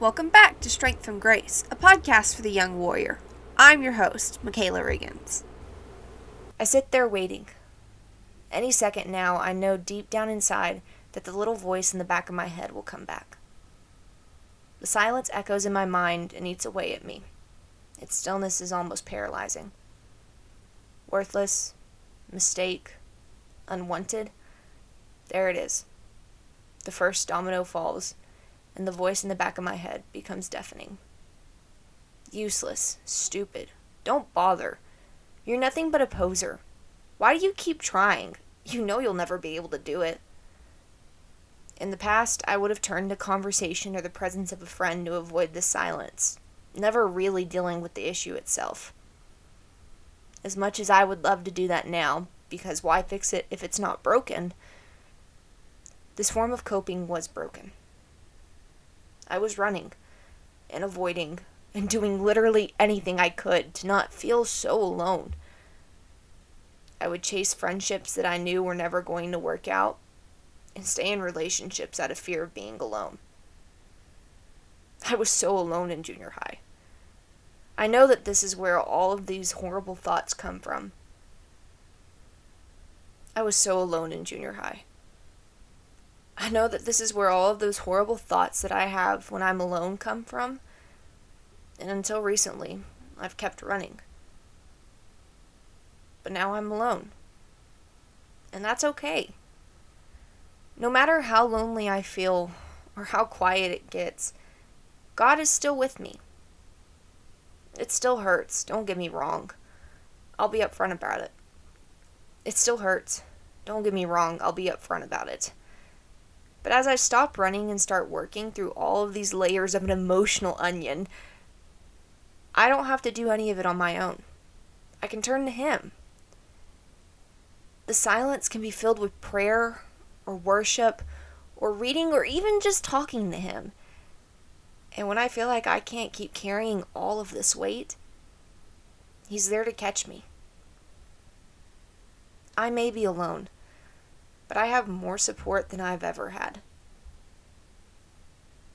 Welcome back to Strength from Grace, a podcast for the young warrior. I'm your host, Michaela Riggins. I sit there waiting. Any second now, I know deep down inside that the little voice in the back of my head will come back. The silence echoes in my mind and eats away at me. Its stillness is almost paralyzing. Worthless, mistake, unwanted. There it is. The first domino falls and the voice in the back of my head becomes deafening. Useless, stupid, don't bother. You're nothing but a poser. Why do you keep trying? You know you'll never be able to do it. In the past, I would have turned to conversation or the presence of a friend to avoid the silence, never really dealing with the issue itself. As much as I would love to do that now, because why fix it if it's not broken? This form of coping was broken. I was running and avoiding and doing literally anything I could to not feel so alone. I would chase friendships that I knew were never going to work out and stay in relationships out of fear of being alone. I was so alone in junior high. I know that this is where all of these horrible thoughts come from. I was so alone in junior high. I know that this is where all of those horrible thoughts that I have when I'm alone come from. And until recently, I've kept running. But now I'm alone. And that's okay. No matter how lonely I feel or how quiet it gets, God is still with me. It still hurts, don't get me wrong. I'll be upfront about it. It still hurts. Don't get me wrong, I'll be upfront about it. But as I stop running and start working through all of these layers of an emotional onion, I don't have to do any of it on my own. I can turn to Him. The silence can be filled with prayer or worship or reading or even just talking to Him. And when I feel like I can't keep carrying all of this weight, He's there to catch me. I may be alone but I have more support than I've ever had.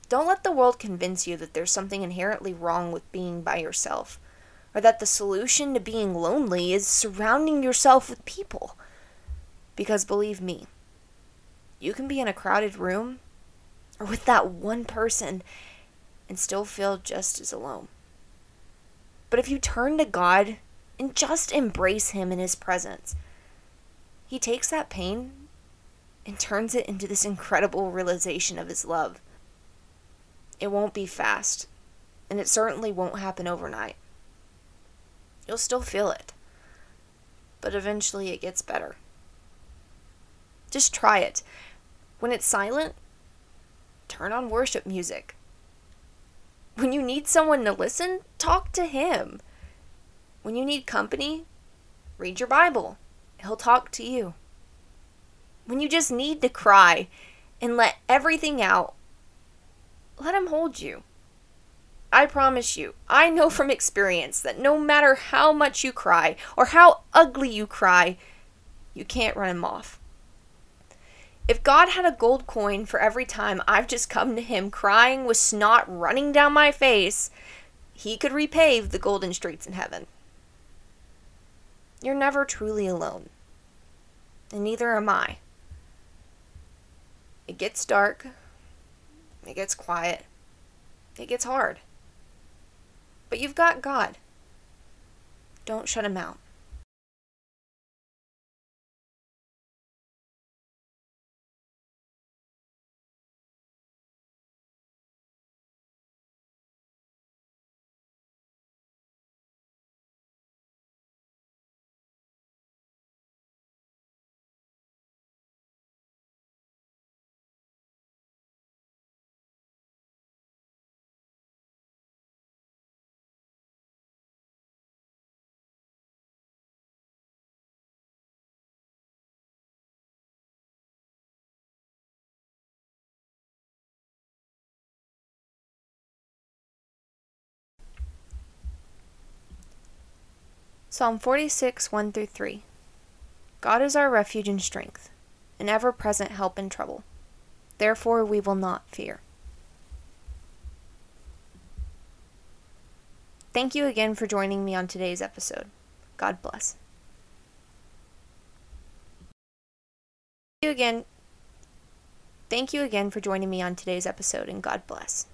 Don't let the world convince you that there's something inherently wrong with being by yourself, or that the solution to being lonely is surrounding yourself with people. Because believe me, you can be in a crowded room or with that one person and still feel just as alone. But if you turn to God and just embrace Him in His presence, He takes that pain and turns it into this incredible realization of his love. It won't be fast, and it certainly won't happen overnight. You'll still feel it, but eventually it gets better. Just try it. When it's silent, turn on worship music. When you need someone to listen, talk to him. When you need company, read your Bible. He'll talk to you when you just need to cry and let everything out, let him hold you. I promise you, I know from experience that no matter how much you cry or how ugly you cry, you can't run him off. If God had a gold coin for every time I've just come to him crying with snot running down my face, he could repave the golden streets in heaven. You're never truly alone, and neither am I. It gets dark. It gets quiet. It gets hard. But you've got God. Don't shut him out. Psalm 46, 1 through 3. God is our refuge and strength, an ever present help in trouble. Therefore we will not fear. Thank you again for joining me on today's episode. God bless. Thank you again. Thank you again for joining me on today's episode, and God bless.